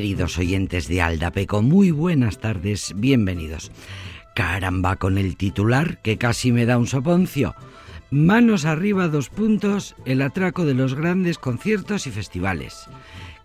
Queridos oyentes de Aldapeco, muy buenas tardes, bienvenidos. Caramba con el titular que casi me da un soponcio. Manos arriba dos puntos, el atraco de los grandes conciertos y festivales.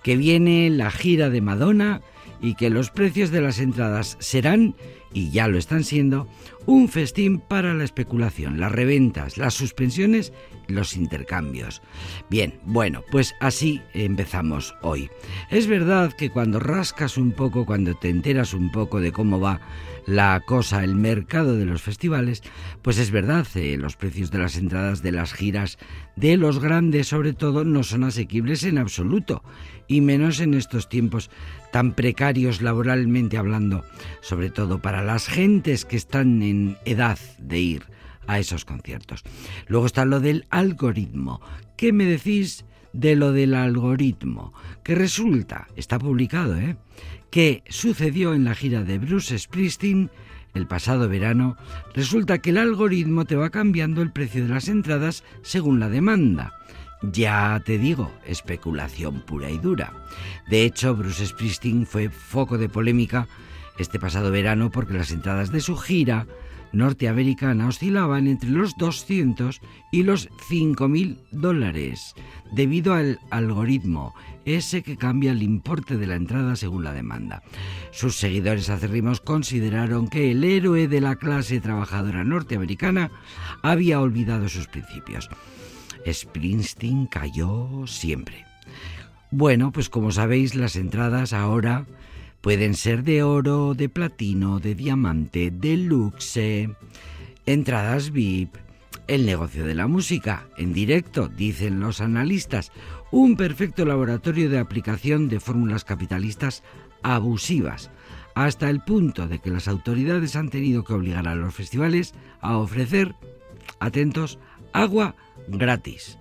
Que viene la gira de Madonna y que los precios de las entradas serán, y ya lo están siendo, un festín para la especulación, las reventas, las suspensiones, los intercambios. Bien, bueno, pues así empezamos hoy. Es verdad que cuando rascas un poco, cuando te enteras un poco de cómo va la cosa, el mercado de los festivales, pues es verdad, eh, los precios de las entradas de las giras de los grandes sobre todo no son asequibles en absoluto, y menos en estos tiempos tan precarios laboralmente hablando, sobre todo para las gentes que están en edad de ir a esos conciertos. Luego está lo del algoritmo. ¿Qué me decís de lo del algoritmo? Que resulta, está publicado, ¿eh? Que sucedió en la gira de Bruce Springsteen el pasado verano, resulta que el algoritmo te va cambiando el precio de las entradas según la demanda. Ya te digo, especulación pura y dura. De hecho, Bruce Springsteen fue foco de polémica este pasado verano porque las entradas de su gira norteamericana oscilaban entre los 200 y los 5.000 dólares, debido al algoritmo, ese que cambia el importe de la entrada según la demanda. Sus seguidores acérrimos consideraron que el héroe de la clase trabajadora norteamericana había olvidado sus principios. Springsteen cayó siempre. Bueno, pues como sabéis, las entradas ahora Pueden ser de oro, de platino, de diamante, de luxe, entradas VIP, el negocio de la música, en directo, dicen los analistas, un perfecto laboratorio de aplicación de fórmulas capitalistas abusivas, hasta el punto de que las autoridades han tenido que obligar a los festivales a ofrecer, atentos, agua gratis,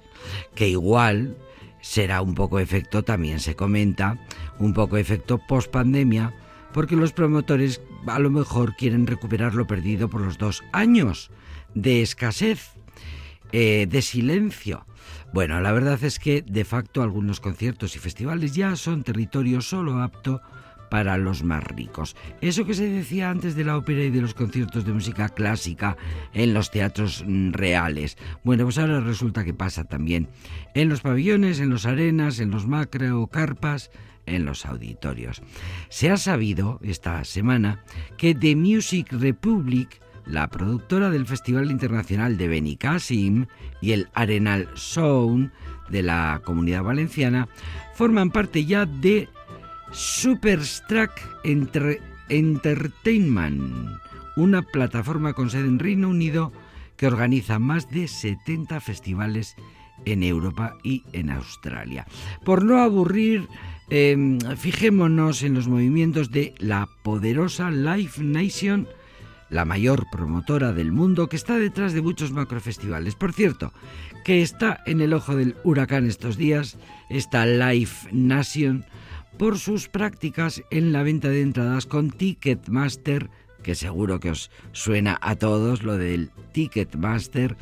que igual será un poco efecto, también se comenta, un poco efecto post pandemia, porque los promotores a lo mejor quieren recuperar lo perdido por los dos años de escasez, eh, de silencio. Bueno, la verdad es que de facto algunos conciertos y festivales ya son territorio solo apto para los más ricos. Eso que se decía antes de la ópera y de los conciertos de música clásica en los teatros mm, reales. Bueno, pues ahora resulta que pasa también en los pabellones, en los arenas, en los macro carpas, en los auditorios. Se ha sabido esta semana que The Music Republic la productora del Festival Internacional de Benicassim y el Arenal Sound de la Comunidad Valenciana forman parte ya de Superstruck Entertainment, una plataforma con sede en Reino Unido que organiza más de 70 festivales en Europa y en Australia. Por no aburrir, em, fijémonos en los movimientos de la poderosa Live Nation, la mayor promotora del mundo que está detrás de muchos macrofestivales. Por cierto, que está en el ojo del huracán estos días, esta Live Nation por sus prácticas en la venta de entradas con Ticketmaster, que seguro que os suena a todos lo del Ticketmaster,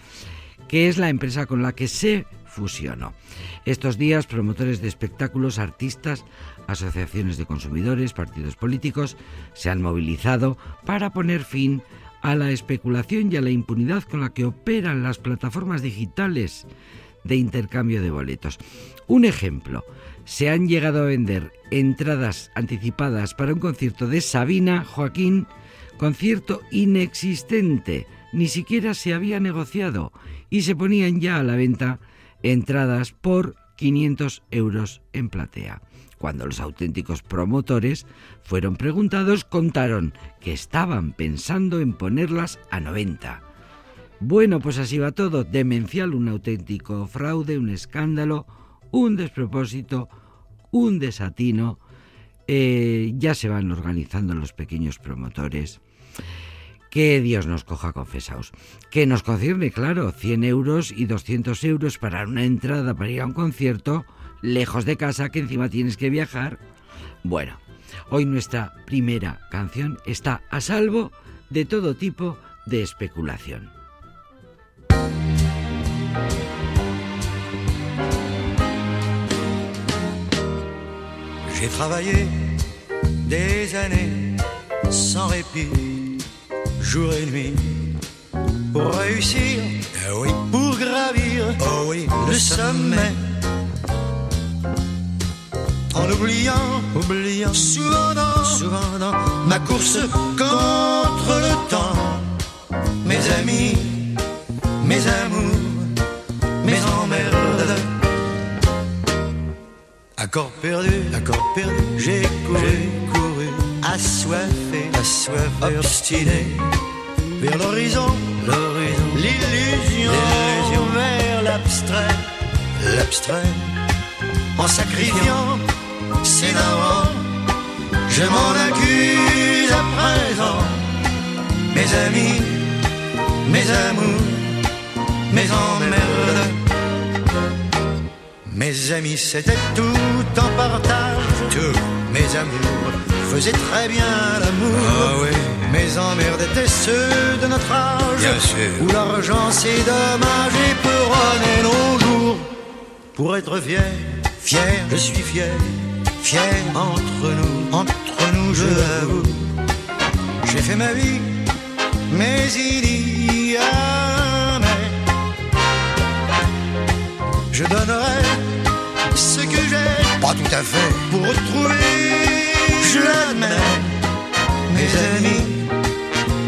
que es la empresa con la que se fusionó. Estos días, promotores de espectáculos, artistas, asociaciones de consumidores, partidos políticos se han movilizado para poner fin a la especulación y a la impunidad con la que operan las plataformas digitales de intercambio de boletos. Un ejemplo, se han llegado a vender entradas anticipadas para un concierto de Sabina Joaquín, concierto inexistente, ni siquiera se había negociado y se ponían ya a la venta entradas por 500 euros en platea. Cuando los auténticos promotores fueron preguntados, contaron que estaban pensando en ponerlas a 90. Bueno, pues así va todo, demencial, un auténtico fraude, un escándalo, un despropósito, un desatino. Eh, ya se van organizando los pequeños promotores. Que Dios nos coja confesaos. Que nos concierne, claro, 100 euros y 200 euros para una entrada para ir a un concierto, lejos de casa, que encima tienes que viajar. Bueno, hoy nuestra primera canción está a salvo de todo tipo de especulación. J'ai répit, jour et nuit, pour réussir, Ah oui, pour gravir oh oui, le sommet. En oubliant, oubliant. souvent dans, souvent dans ma course contre le temps. Mes amis, mes amours, mes emmerdes. Accord perdu, accord perdu, j'ai couru, j'ai couru, assoiffé, assoiffé, obstiné, vers l'horizon, l'horizon, l'illusion, L'illusion. vers l'abstrait, l'abstrait, en sacrifiant ses darons. Je m'en accuse à présent, mes amis, mes amours, mes emmerdes. Mes amis, c'était tout en partage. tout, Mes amours faisaient très bien l'amour. ah oui, Mes emmerdes étaient ceux de notre âge? Bien sûr. Où l'argent c'est dommage et peut nos jours. Pour être fier, fier, je suis fier, fier entre nous, entre nous, je l'avoue. J'ai fait ma vie, mais il y a mais. Je donnerai ce que j'ai pas tout à fait, pour retrouver, je l'admets, mes amis,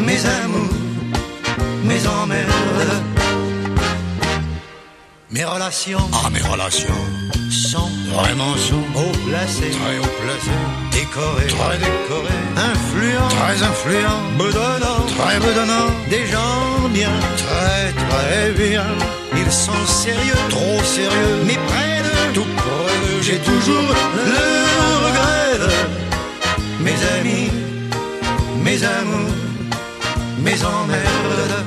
mes amours, mes emmerdes. Mes relations. Ah mes relations, sont vraiment sont haut placées, très haut placées, décorées, très décorées, influents, très influents, bedonnants, très bedonnants, des gens bien, très très bien, ils sont sérieux, trop sérieux, mais près de tout près de J'ai toujours le regret de mes amis, mes amours, mes emmerdes.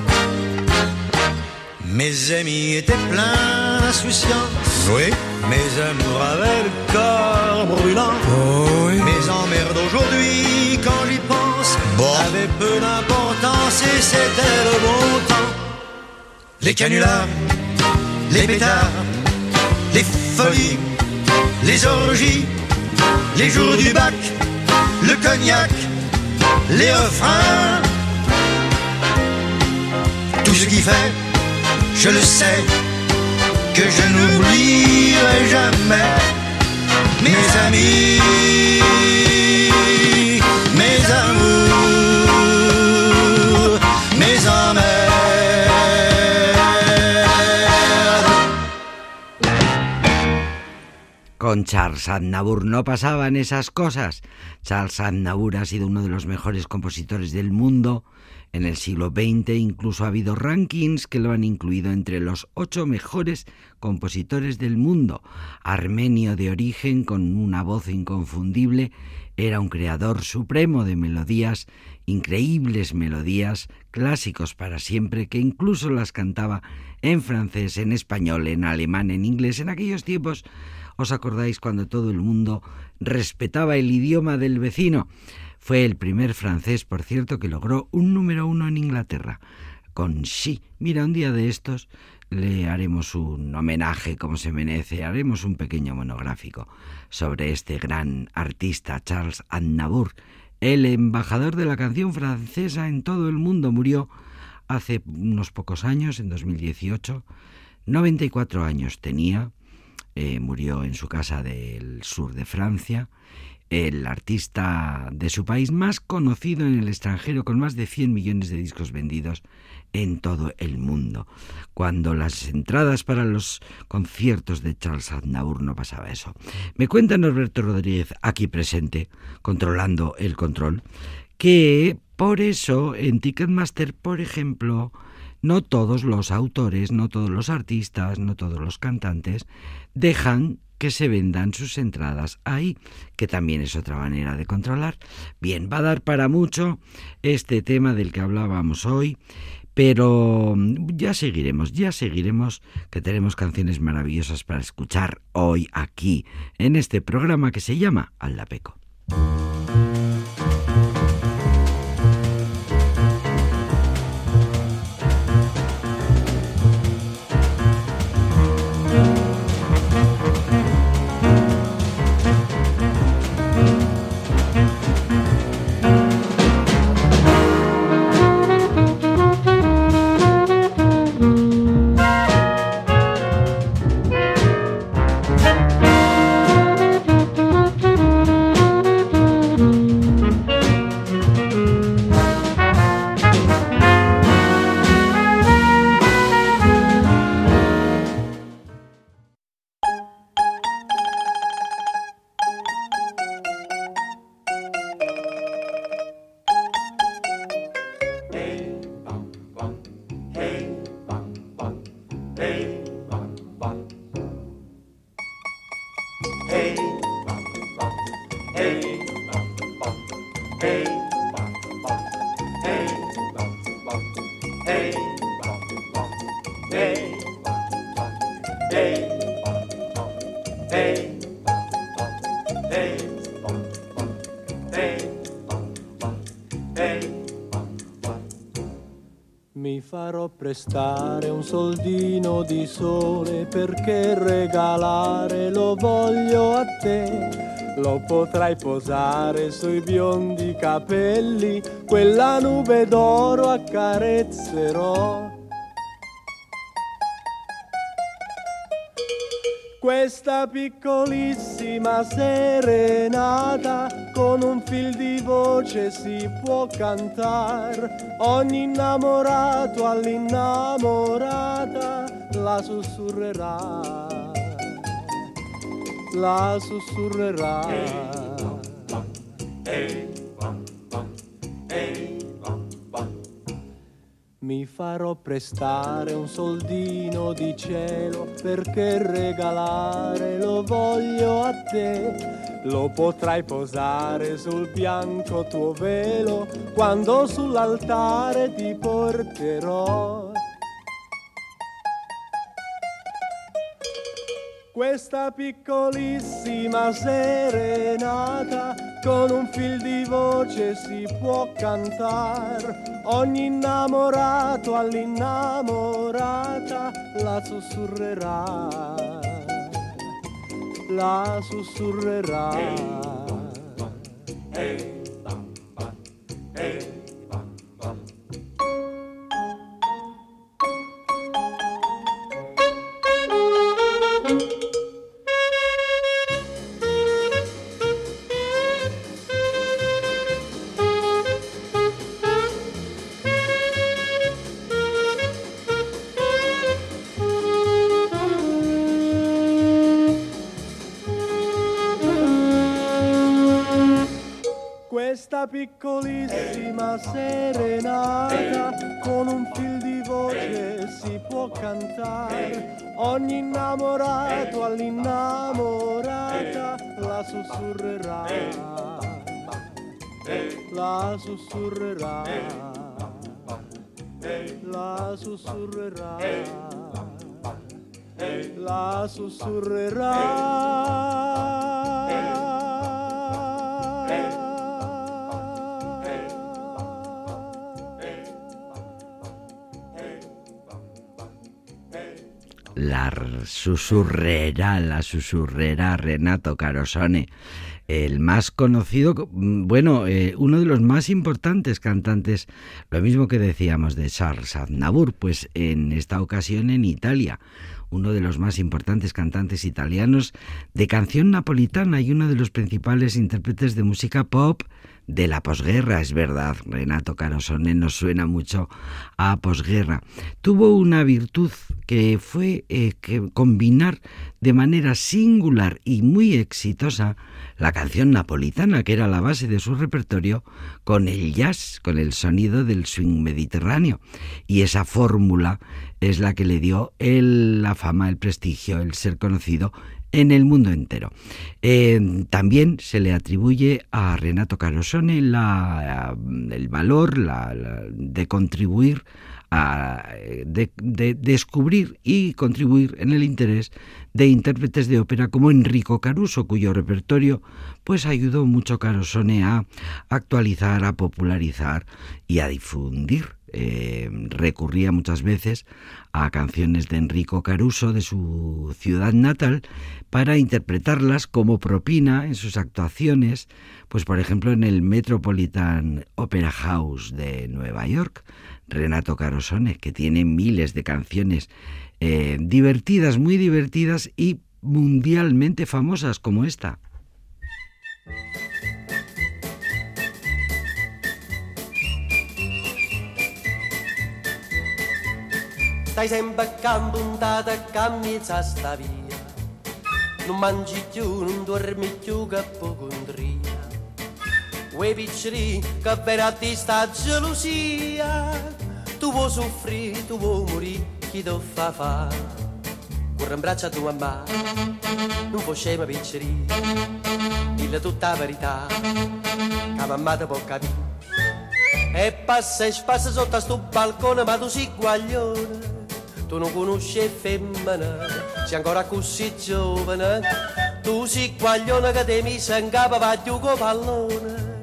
Mes amis étaient pleins d'insouciance, oui, mes amours avaient le corps brûlant. oh oui, Mes emmerdes aujourd'hui, quand j'y pense, Bon. avaient peu d'importance et c'était le bon temps. Les canulars, les pétards, les folies, les orgies, les jours du bac, le cognac, les refrains. Tout ce qui fait, je le sais, que je n'oublierai jamais mes amis, Con Charles Aznavour no pasaban esas cosas. Charles Aznavour ha sido uno de los mejores compositores del mundo. En el siglo XX incluso ha habido rankings que lo han incluido entre los ocho mejores compositores del mundo. Armenio de origen, con una voz inconfundible, era un creador supremo de melodías, increíbles melodías, clásicos para siempre, que incluso las cantaba en francés, en español, en alemán, en inglés. En aquellos tiempos ¿Os acordáis cuando todo el mundo respetaba el idioma del vecino? Fue el primer francés, por cierto, que logró un número uno en Inglaterra, con Sí. Mira, un día de estos le haremos un homenaje como se merece, haremos un pequeño monográfico sobre este gran artista, Charles Aznavour, el embajador de la canción francesa en todo el mundo. Murió hace unos pocos años, en 2018, 94 años tenía, eh, murió en su casa del sur de Francia, el artista de su país más conocido en el extranjero, con más de 100 millones de discos vendidos en todo el mundo. Cuando las entradas para los conciertos de Charles Aznavour no pasaba eso. Me cuenta Norberto Rodríguez, aquí presente, controlando el control, que por eso en Ticketmaster, por ejemplo, no todos los autores, no todos los artistas, no todos los cantantes dejan que se vendan sus entradas ahí, que también es otra manera de controlar. Bien, va a dar para mucho este tema del que hablábamos hoy, pero ya seguiremos, ya seguiremos, que tenemos canciones maravillosas para escuchar hoy aquí, en este programa que se llama Aldapeco. Farò prestare un soldino di sole perché regalare lo voglio a te. Lo potrai posare sui biondi capelli, quella nube d'oro accarezzerò. Questa piccolissima serenata con un fil di voce si può cantare. Ogni innamorato all'innamorata la sussurrerà. La sussurrerà. Mi farò prestare un soldino di cielo perché regalare lo voglio a te. Lo potrai posare sul bianco tuo velo quando sull'altare ti porterò. Questa piccolissima serenata con un fil di voce si può cantare. Ogni innamorato all'innamorata la sussurrerà. La sussurrerà. Piccolissima serenata con un fil di voce si può cantare. Ogni innamorato all'innamorata la sussurrerà. La sussurrerà. La sussurrerà. La La susurrera, la susurrera Renato Carosone, el más conocido, bueno, eh, uno de los más importantes cantantes, lo mismo que decíamos de Charles Aznavour, pues en esta ocasión en Italia, uno de los más importantes cantantes italianos de canción napolitana y uno de los principales intérpretes de música pop de la posguerra, es verdad, Renato Carosone nos suena mucho a posguerra. Tuvo una virtud que fue eh, que combinar de manera singular y muy exitosa la canción napolitana, que era la base de su repertorio, con el jazz, con el sonido del swing mediterráneo. Y esa fórmula es la que le dio el, la fama, el prestigio, el ser conocido en el mundo entero. Eh, también se le atribuye a Renato Carosone la, el valor de contribuir a de, de descubrir y contribuir en el interés de intérpretes de ópera como Enrico Caruso, cuyo repertorio pues ayudó mucho Carosone a actualizar, a popularizar y a difundir. Eh, recurría muchas veces a canciones de Enrico Caruso de su ciudad natal para interpretarlas como propina en sus actuaciones, pues por ejemplo en el Metropolitan Opera House de Nueva York, Renato Carosone, que tiene miles de canciones eh, divertidas, muy divertidas y mundialmente famosas como esta. Stai sempre campuntata a camminare sta via Non mangi più, non dormi più che pocondria Quei piccoli che per a te sta gelosia Tu vuoi soffrire, tu vuoi morire, chi ti fa fa? Corre in braccio a tua mamma, non puoi scema piccoli Dille tutta la verità Che mamma te può capire. E passa e spassa sotto a sto balcone, ma tu sei guaglione. Tu non conosci femmina, sei ancora così giovane. Tu sei guaglione che te mi in capo, va giù con pallone.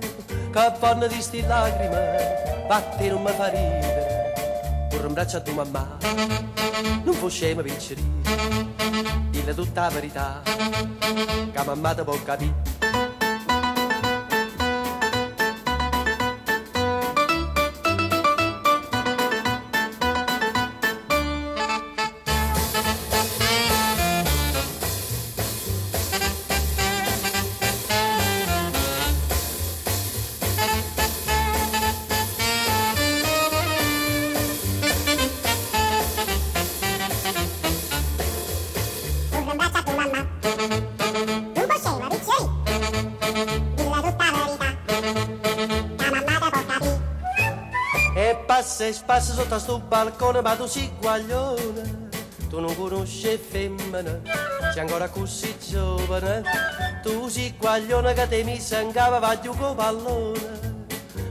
Che vanno di sti lacrime, batti non mi fa ridere. Pure un braccio a tua mamma, non fu scema piccirì. Dille tutta la verità, che mamma te può capire. Passa e spassa sotto a sto balcone, ma tu sei guaglione. Tu non conosci femmina, sei ancora così giovane. Tu sei guaglione che te mi sangava, va giù con pallone.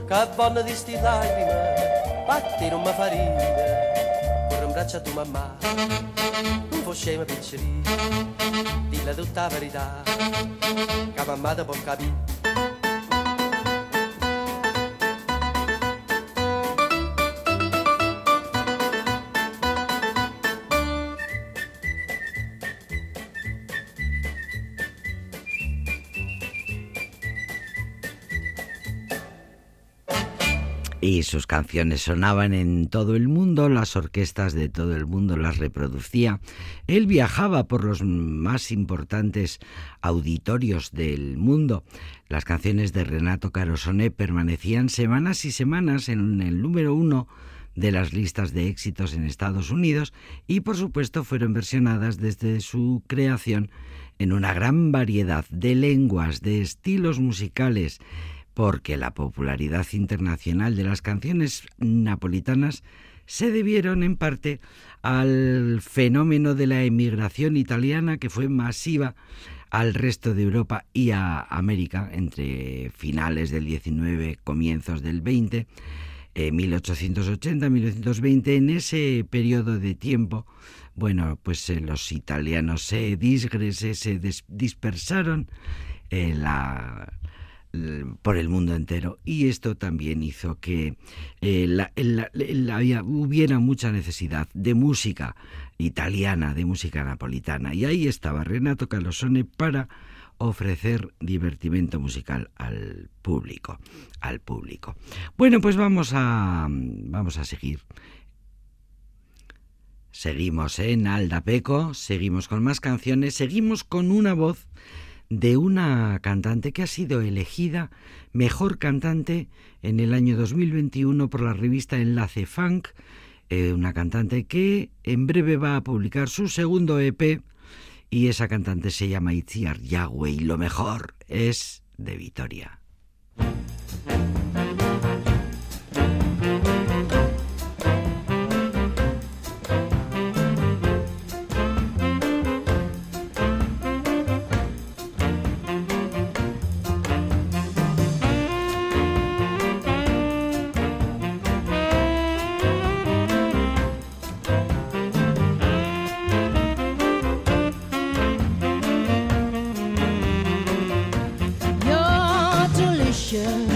Che buona di sti lacrime, batti non mi fa ridere. Corre un braccio a tua mamma, non può scema piccoli. Dille tutta la verità, che mamma te può capire. Canciones sonaban en todo el mundo, las orquestas de todo el mundo las reproducía. Él viajaba por los más importantes auditorios del mundo. Las canciones de Renato Carosone permanecían semanas y semanas en el número uno de las listas de éxitos en Estados Unidos y por supuesto fueron versionadas desde su creación en una gran variedad de lenguas, de estilos musicales, porque la popularidad internacional de las canciones napolitanas se debieron en parte al fenómeno de la emigración italiana que fue masiva al resto de Europa y a América entre finales del 19, comienzos del 20, 1880, 1920, en ese periodo de tiempo, bueno, pues eh, los italianos se disgres, se dispersaron, eh, la, por el mundo entero y esto también hizo que eh, hubiera mucha necesidad de música italiana, de música napolitana y ahí estaba Renato Calosone para ofrecer divertimento musical al público, al público. Bueno, pues vamos a vamos a seguir. Seguimos en Aldapeco, seguimos con más canciones, seguimos con una voz de una cantante que ha sido elegida mejor cantante en el año 2021 por la revista Enlace Funk, eh, una cantante que en breve va a publicar su segundo EP y esa cantante se llama Itziar Yahweh y lo mejor es de Vitoria. future.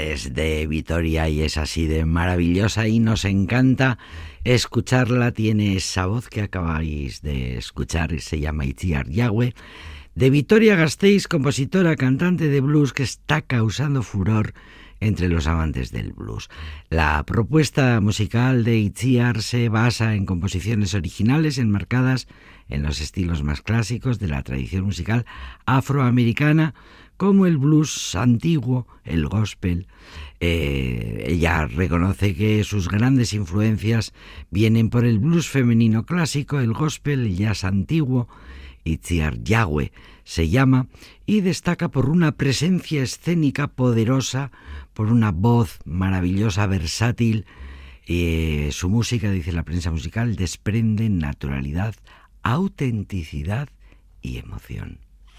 Es de Vitoria y es así de maravillosa y nos encanta escucharla. Tiene esa voz que acabáis de escuchar, se llama Itziar Yahweh. De Vitoria Gasteiz, compositora, cantante de blues que está causando furor entre los amantes del blues. La propuesta musical de Itziar se basa en composiciones originales enmarcadas en los estilos más clásicos de la tradición musical afroamericana, como el blues antiguo, el gospel. Eh, ella reconoce que sus grandes influencias vienen por el blues femenino clásico, el gospel, el jazz antiguo, Itziar Yahweh se llama, y destaca por una presencia escénica poderosa, por una voz maravillosa, versátil. Eh, su música, dice la prensa musical, desprende naturalidad, autenticidad y emoción.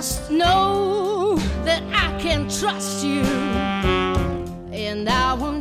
just know that I can trust you, and I won't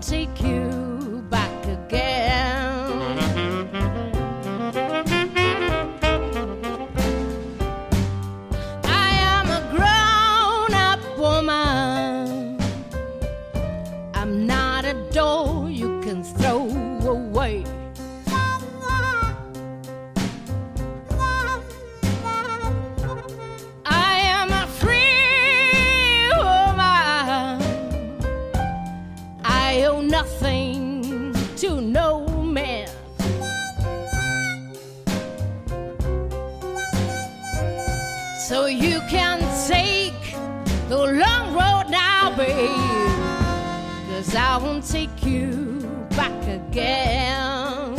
Cause I won't take you back again.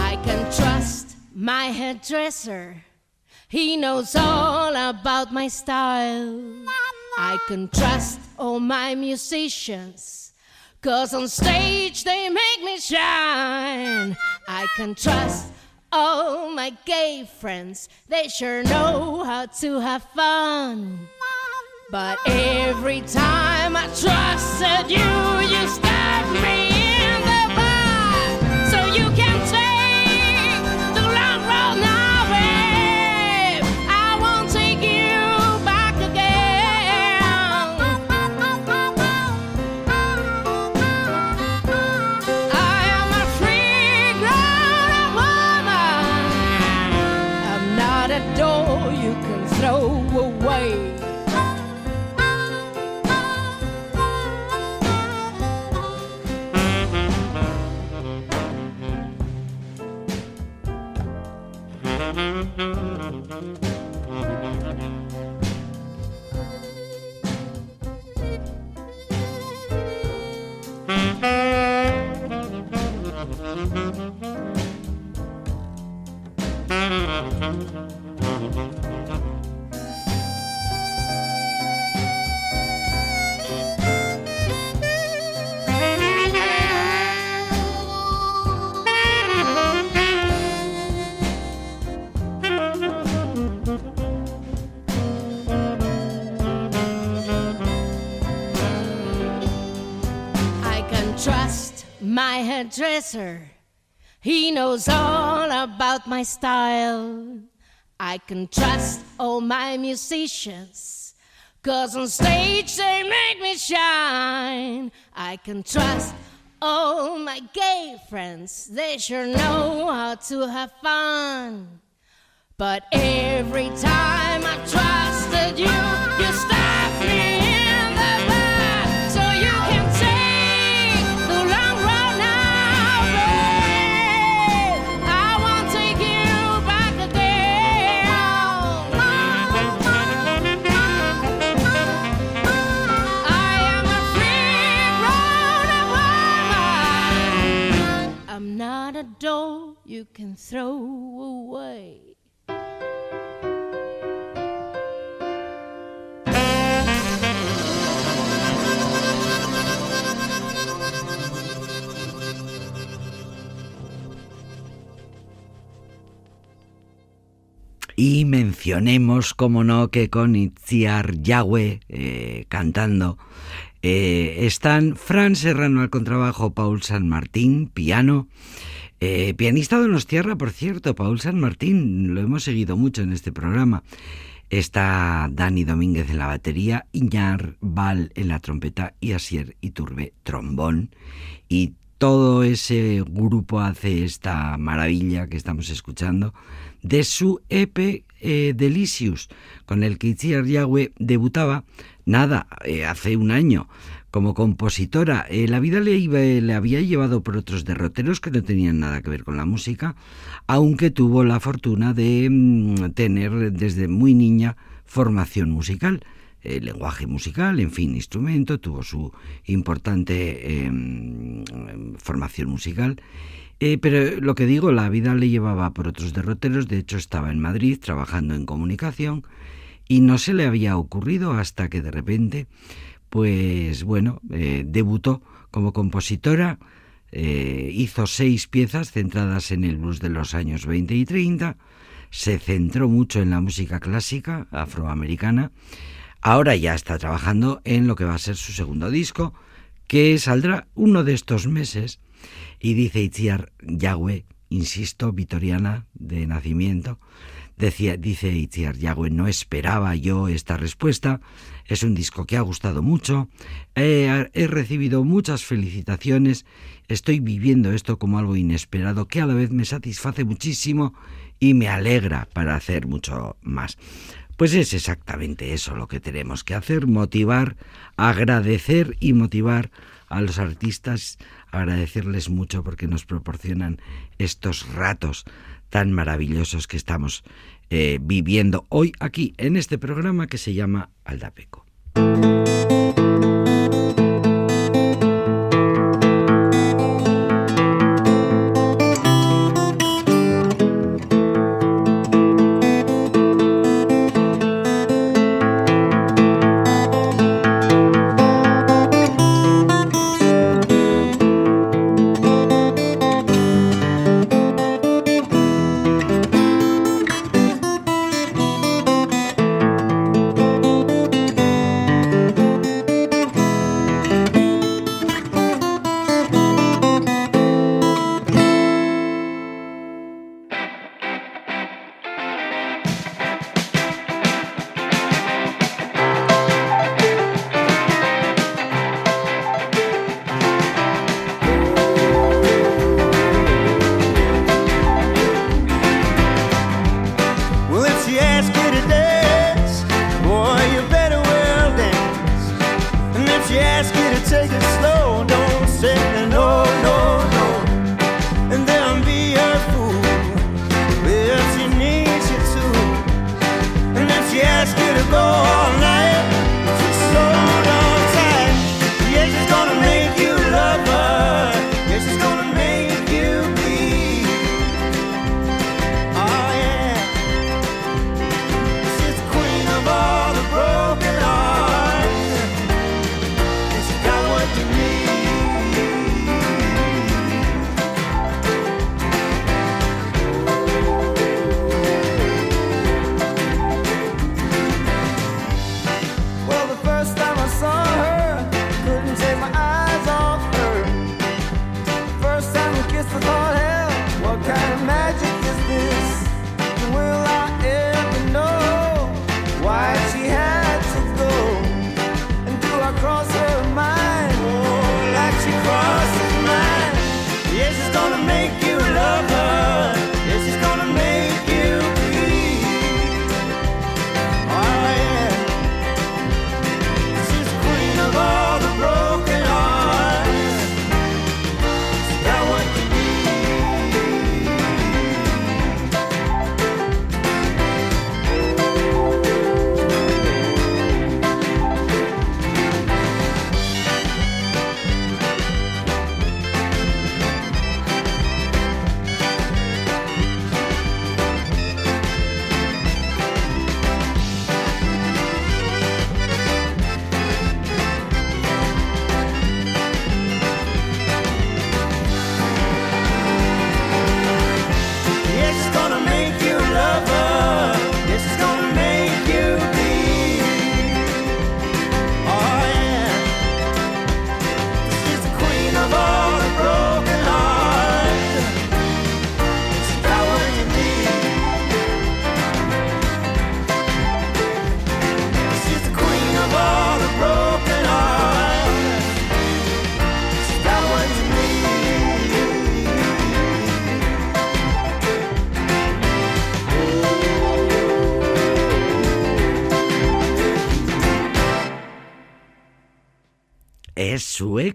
I can trust my hairdresser. He knows all about my style. I can trust all my musicians. Cause on stage they make me shine. I can trust all my gay friends. They sure know how to have fun. But every time I trusted you, you stabbed me hairdresser. He knows all about my style. I can trust all my musicians. Cause on stage they make me shine. I can trust all my gay friends. They sure know how to have fun. But every time I trusted throw away. Y mencionemos, como no, que con Itziar Yahweh eh, cantando eh, están Fran Serrano al contrabajo, Paul San Martín, piano. Eh, pianista de nos tierra, por cierto, Paul San Martín, lo hemos seguido mucho en este programa. Está Dani Domínguez en la batería, Iñar Val en la trompeta y Asier Iturbe trombón. Y todo ese grupo hace esta maravilla que estamos escuchando de su EP eh, Delicious, con el que Itziar Yahweh debutaba, nada, eh, hace un año, como compositora. Eh, la vida le, había llevado por otros derroteros que no tenían nada que ver con la música, aunque tuvo la fortuna de mm, tener desde muy niña formación musical. lenguaje musical, en fin, instrumento, tuvo su importante em, formación musical eh, pero lo que digo, la vida le llevaba por otros derroteros, de hecho estaba en Madrid trabajando en comunicación y no se le había ocurrido hasta que de repente, pues bueno, eh, debutó como compositora, eh, hizo seis piezas centradas en el blues de los años 20 y 30, se centró mucho en la música clásica afroamericana, ahora ya está trabajando en lo que va a ser su segundo disco, que saldrá uno de estos meses, y dice Itziar Yahweh, insisto, vitoriana de nacimiento, decía, dice Itziar Yahweh, no esperaba yo esta respuesta, es un disco que ha gustado mucho, he recibido muchas felicitaciones, estoy viviendo esto como algo inesperado que a la vez me satisface muchísimo y me alegra para hacer mucho más. Pues es exactamente eso lo que tenemos que hacer, motivar, agradecer y motivar a los artistas, agradecerles mucho porque nos proporcionan estos ratos tan maravillosos que estamos eh, viviendo hoy aquí en este programa que se llama Aldapeco.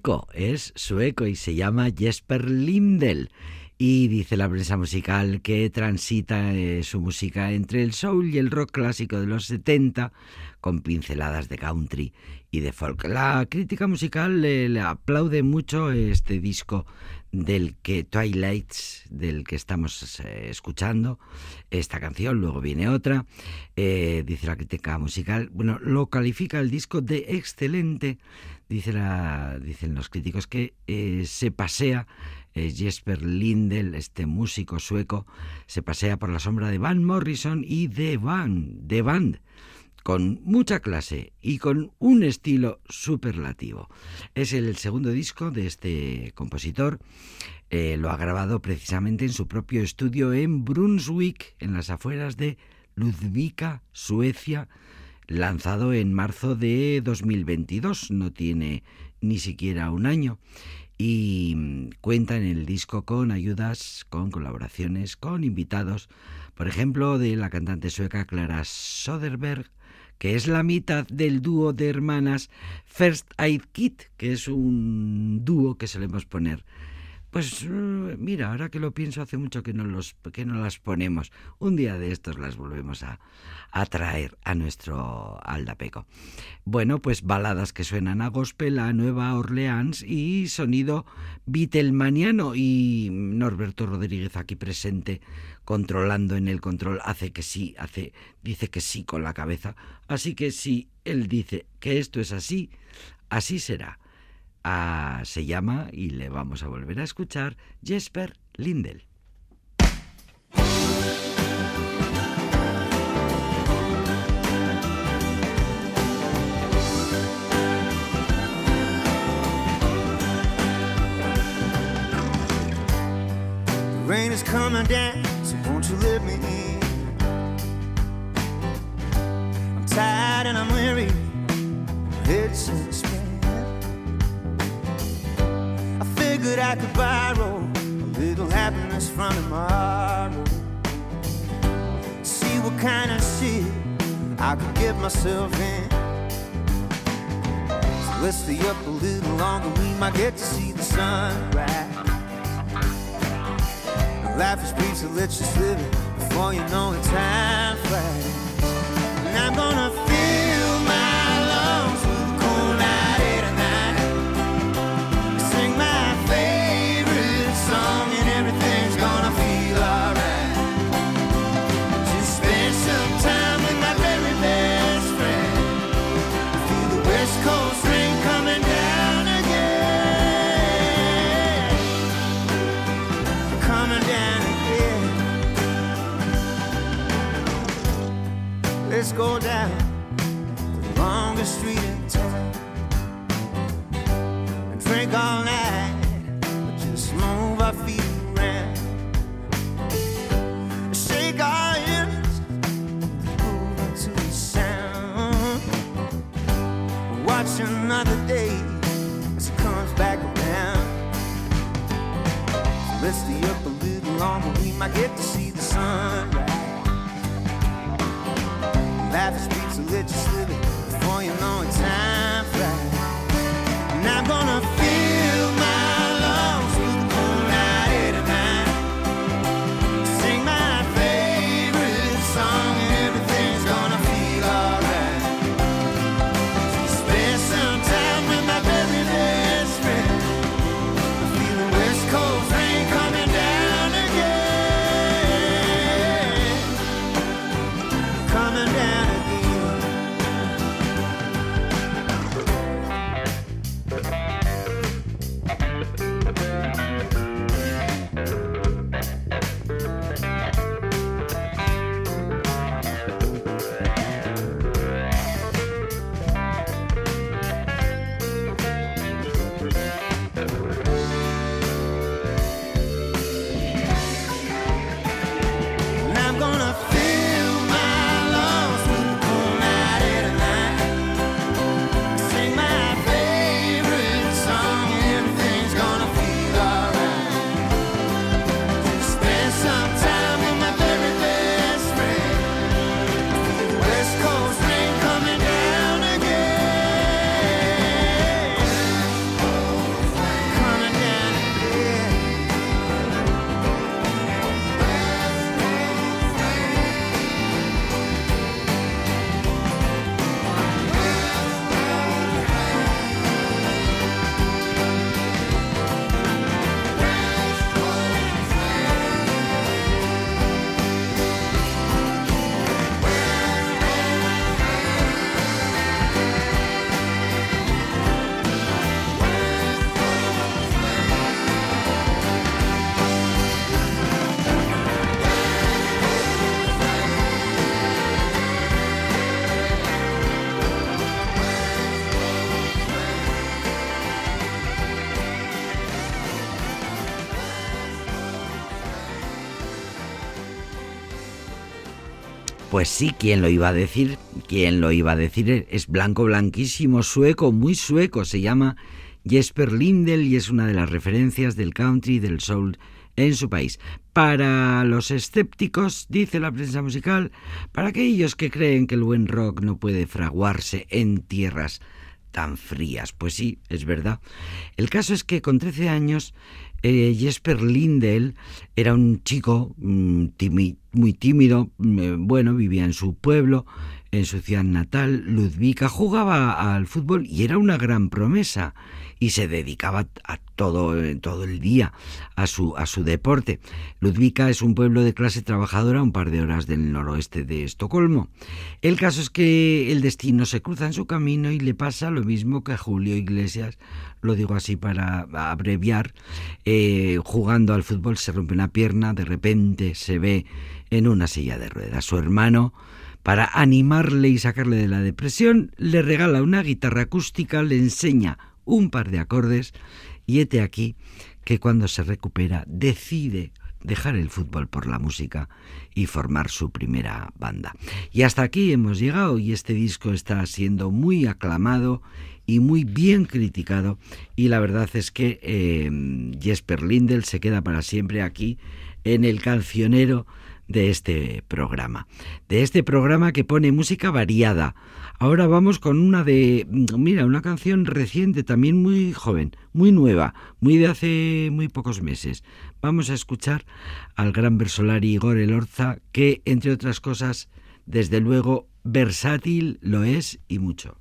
Sueco, es sueco y se llama Jesper Lindel. Y dice la prensa musical que transita eh, su música entre el soul y el rock clásico de los 70, con pinceladas de country y de folk. La crítica musical le, aplaude mucho este disco del que Twilights, del que estamos eh, escuchando, esta canción, luego viene otra, eh, dice la crítica musical, bueno, lo califica el disco de excelente, dice la, dicen los críticos que se pasea Jesper Lindel, este músico sueco, se pasea por la sombra de Van Morrison y de Van, de con mucha clase y con un estilo superlativo. Es el segundo disco de este compositor. Eh, lo ha grabado precisamente en su propio estudio en Brunswick, en las afueras de Ludvika, Suecia, lanzado en marzo de 2022. No tiene ni siquiera un año y mm, cuenta en el disco con ayudas, con colaboraciones, con invitados, por ejemplo, de la cantante sueca Clara Soderberg, que es la mitad del dúo de hermanas First Aid Kit, que es un dúo que solemos poner pues mm, mira, ahora que lo pienso, hace mucho que no, los, que no las ponemos. Un día de estos las volvemos a, a traer a nuestro Aldapeco. Bueno, pues baladas que suenan a gospel, a Nueva Orleans y sonido Beatlemaniano. Y Norberto Rodríguez aquí presente, controlando en el control, hace que sí, hace, dice que sí con la cabeza. Así que si él dice que esto es así, así será se llama, y le vamos a volver a escuchar, Jesper Lindel. rain is coming down, so won't you let me in? I'm tired and I'm weary, head's figured I could borrow a little happiness from tomorrow. See what kind of shit I could get myself in. So let's stay up a little longer, we might get to see the sunrise. Life is free, so let's just live it before you know it, time flies. And I'm gonna Go down the longest street in town and drink all night, but just move our feet around. Shake our hips, move to the sound. Watch another day as it comes back around. So let's stay up a little longer, we might get to see the sunrise life is slip it Before you know it, time. Pues sí, ¿quién lo iba a decir? ¿Quién lo iba a decir? Es blanco, blanquísimo, sueco, muy sueco. Se llama Jesper Lindel y es una de las referencias del country y del soul en su país. Para los escépticos, dice la prensa musical, para aquellos que creen que el buen rock no puede fraguarse en tierras tan frías. Pues sí, es verdad. El caso es que con 13 años eh, Jesper Lindel era un chico mm, muy tímido, bueno, vivía en su pueblo, en su ciudad natal, Ludvika, jugaba al fútbol y era una gran promesa y se dedicaba a todo, eh, todo el día a su, a su deporte. Ludvika es un pueblo de clase trabajadora a un par de horas del noroeste de Estocolmo. El caso es que el destino se cruza en su camino y le pasa lo mismo que a Julio Iglesias, lo digo así para abreviar, eh, jugando al fútbol se rompe una pierna, de repente se ve en una silla de ruedas. Su hermano para animarle y sacarle de la depresión, le regala una guitarra acústica, le enseña un par de acordes y hete aquí que cuando se recupera decide dejar el fútbol por la música y formar su primera banda. Y hasta aquí hemos llegado y este disco está siendo muy aclamado y muy bien criticado y la verdad es que eh, Jesper Lindel se queda para siempre aquí en el cancionero de este programa. De este programa que pone música variada. Ahora vamos con una de, mira, una canción reciente, también muy joven, muy nueva, muy de hace muy pocos meses. Vamos a escuchar al gran versolari Igor Elorza, que, entre otras cosas, desde luego, versátil lo es y mucho.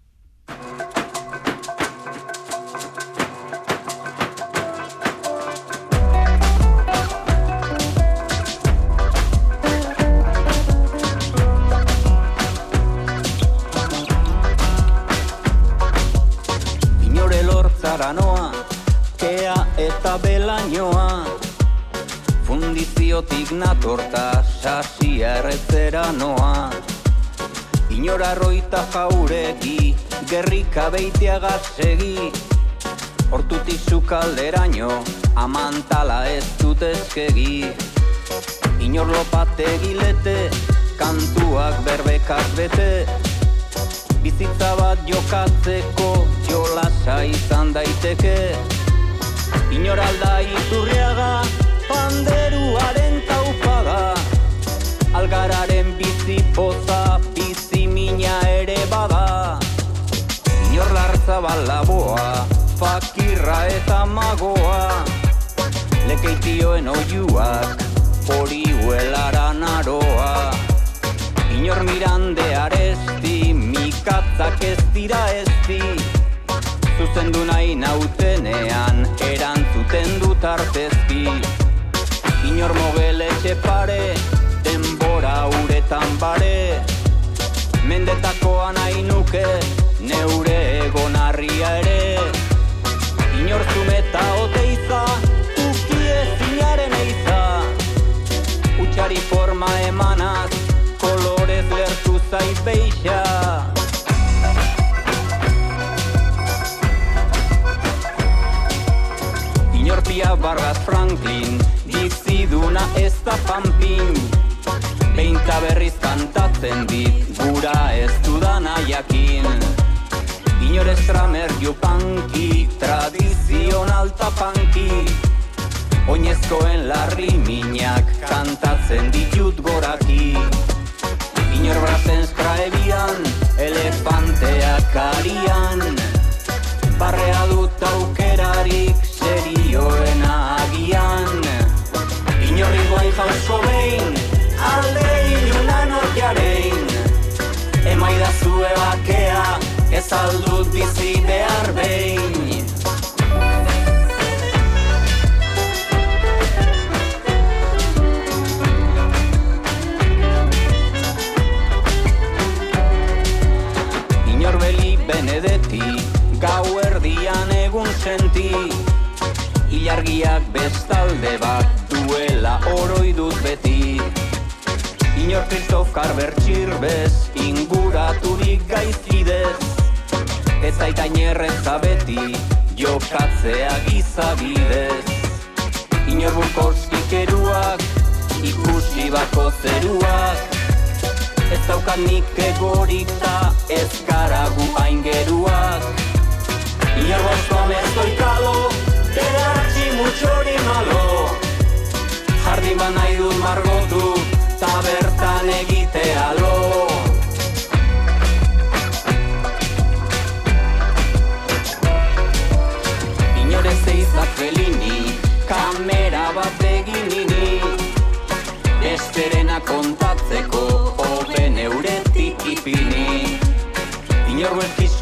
Noa Inora roita jaureki gerrika beitea gatzegi Hortutik zukalderaino amantala ez dut ezkegi Inor lopate gilete kantuak berbekak bete. Bizitza bat jokatzeko jolasa izan daiteke. Inoralda iturriaga panderuaren taupada Algararen bizi poza bizi mina ere bada. Inor lartza balaboa fakirra eta magoa. Lekeitioen oiuak hori huelara naroa Inor mirande aresti mikatzak ez dira esti. Zuzendu nahi nautenean erantzuten dut artezki. Inor mogeletxe pare, denbora uretan bare. Mendetakoa nahi nuke, neure egonarria ere. Inor zumeta oteiza, uki ezinaren eiza. Utsari forma emanaz, kolorez lertu zaipeixa Pia Barras Franklin Diziduna ez da Beinta berriz kantatzen dit Gura ez dudana jakin. Inor estramer jupanki Tradizional tapanki Oinezkoen larri minak Kantatzen ditut goraki. Inor brazen skraebian Elefanteak arian. Barrea dut aukerarik serioen agian. Inorri guai jausko behin, ez aldut bizi behar behin. Inorbeli Benedetti, gau erdian egun senti. Ilargiak bestalde bat duela oroi dut beti. Inor Kristof Karber txirbez inguraturik gaizkidez Ez aitain erreza beti jokatzea gizabidez. Inor Burkoski keruak ikusi bako zeruak. Ez daukat nik egorik ta ez karagu aingeruak Inor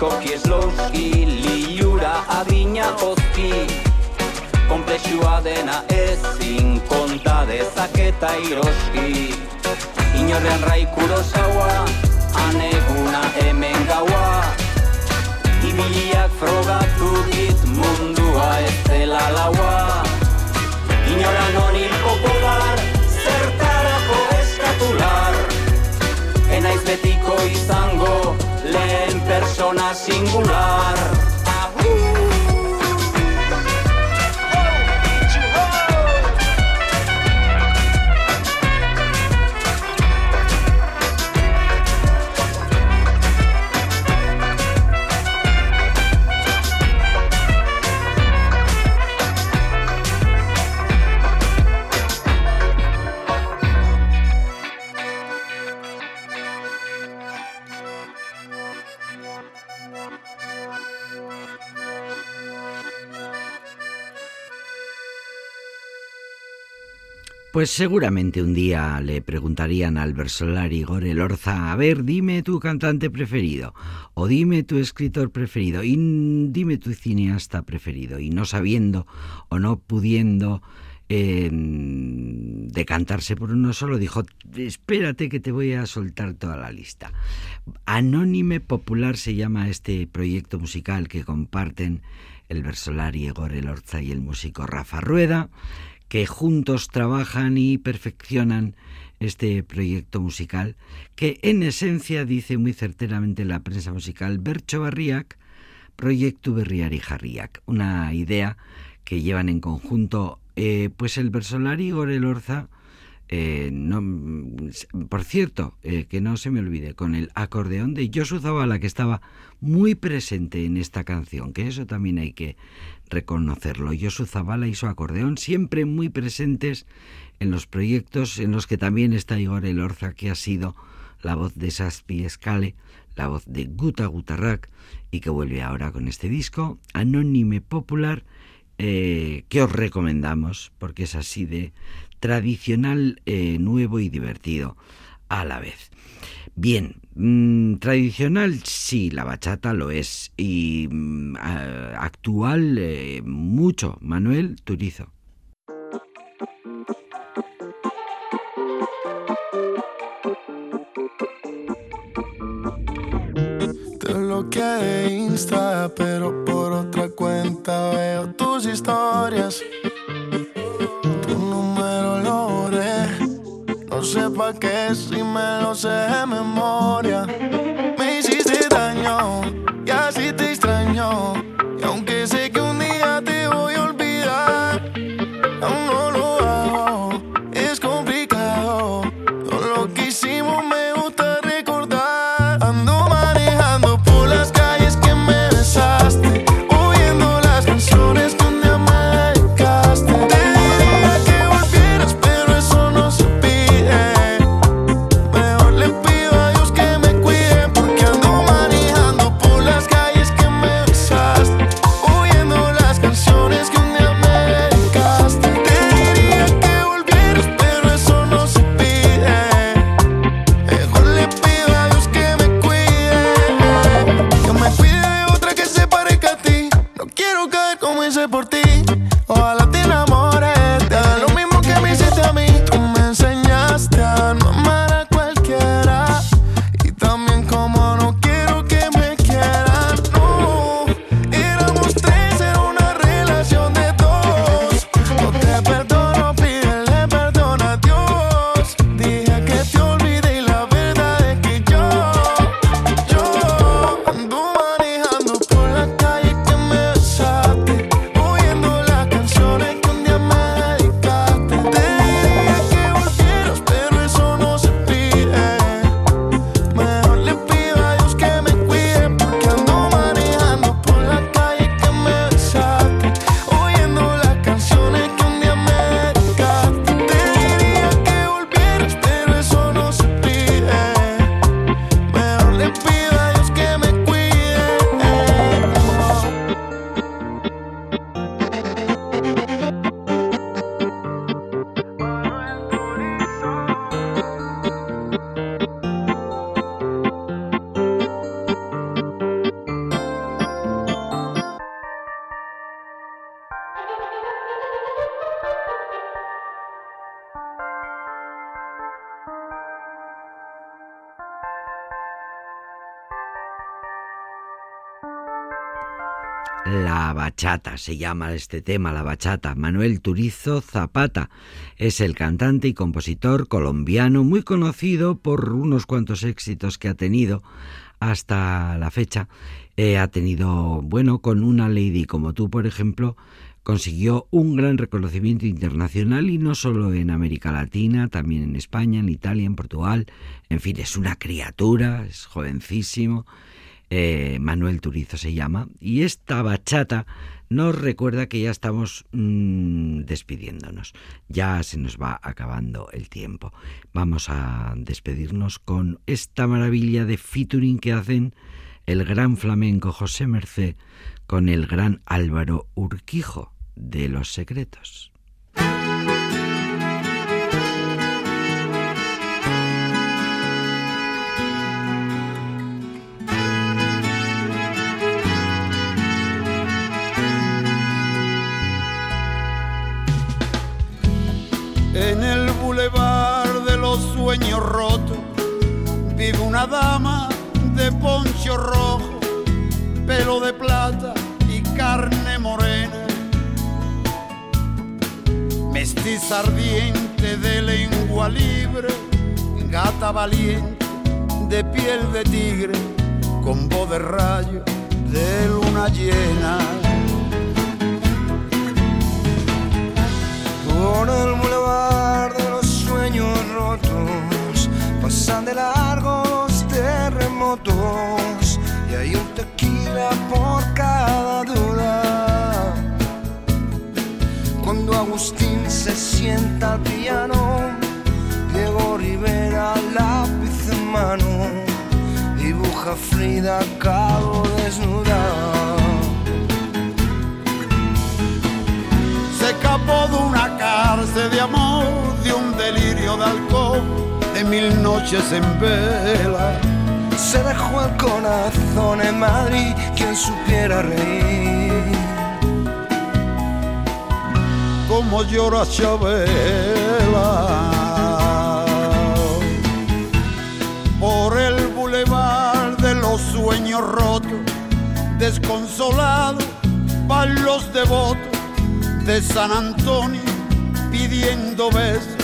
Inor belkizkoki eslauski, liura adina ozki Komplexua dena ezin konta dezaketa iroski. Inorrean raikuro zaua, aneguna hemen gaua. Ibiliak frogatu dit mundua ez dela laua persona singular Pues seguramente un día le preguntarían al Versolari Gore Lorza, a ver, dime tu cantante preferido, o dime tu escritor preferido, y dime tu cineasta preferido, y no sabiendo o no pudiendo eh, decantarse por uno solo, dijo, espérate que te voy a soltar toda la lista. Anónime Popular se llama este proyecto musical que comparten el Versolari Gore Lorza y el músico Rafa Rueda, que juntos trabajan y perfeccionan este proyecto musical, que en esencia dice muy certeramente la prensa musical Bercho Barriak, Proyecto Berriari Jarriak, una idea que llevan en conjunto eh, pues el Versolari Gorelorza, eh, no, por cierto, eh, que no se me olvide, con el acordeón de Josu Zavala, que estaba muy presente en esta canción, que eso también hay que reconocerlo. Josu Zavala y su acordeón siempre muy presentes en los proyectos en los que también está Igor Elorza, que ha sido la voz de Saspi Escale, la voz de Guta Gutarrak, y que vuelve ahora con este disco, Anónime Popular, eh, que os recomendamos, porque es así de tradicional, eh, nuevo y divertido a la vez. Bien, mmm, tradicional sí, la bachata lo es. Y mmm, actual eh, mucho. Manuel Turizo. Te Insta, pero por otra cuenta veo tus historias. Sé pa' qué si me lo sé de memoria. Bachata, se llama este tema, la bachata. Manuel Turizo Zapata es el cantante y compositor colombiano muy conocido por unos cuantos éxitos que ha tenido hasta la fecha. Eh, ha tenido, bueno, con una lady como tú, por ejemplo, consiguió un gran reconocimiento internacional y no solo en América Latina, también en España, en Italia, en Portugal. En fin, es una criatura, es jovencísimo eh, Manuel Turizo se llama, y esta bachata nos recuerda que ya estamos mm, despidiéndonos, ya se nos va acabando el tiempo. Vamos a despedirnos con esta maravilla de featuring que hacen el gran flamenco José Mercé con el gran Álvaro Urquijo de Los Secretos. En el bulevar de los sueños rotos vive una dama de poncho rojo, pelo de plata y carne morena. Mestiza ardiente de lengua libre, gata valiente de piel de tigre, con voz de rayo de luna llena. Por el bulevar de los sueños rotos pasan de largo los terremotos y hay un tequila por cada duda. Cuando Agustín se sienta al piano, Diego Rivera lápiz en mano, dibuja Frida Kahlo desnuda. Se escapó de una cárcel de amor, de un delirio de alcohol, de mil noches en vela. Se dejó el corazón en Madrid, quien supiera reír. Como llora Chabela por el bulevar de los sueños rotos, desconsolado van los devotos de San Antonio pidiendo besos.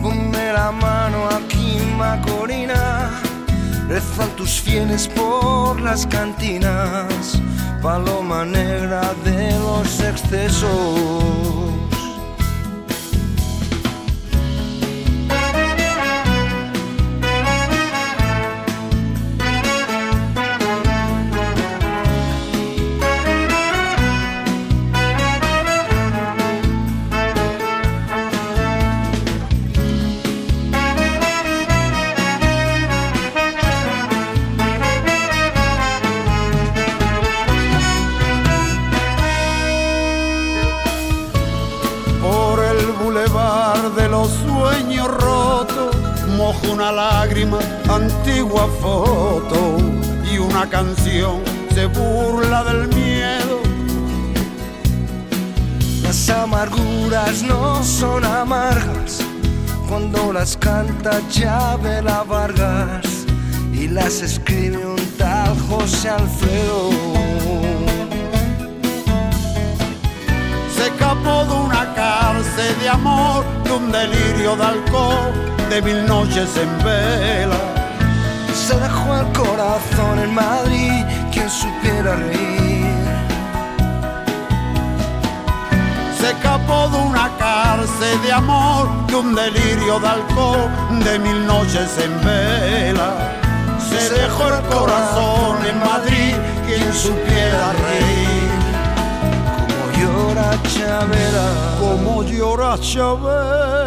Ponme la mano aquí, Macorina. Rezan tus fieles por las cantinas, paloma negra de los excesos. Las canta Chabela Vargas y las escribe un tal José Alfredo. Se escapó de una cárcel de amor, de un delirio de alcohol, de mil noches en vela. Se dejó el corazón en Madrid, quien supiera reír. Se escapó de una de amor, de un delirio de alcohol, de mil noches en vela. Se dejó el corazón en Madrid, quien supiera reír. Como llora Chabela. Como llora Chabela.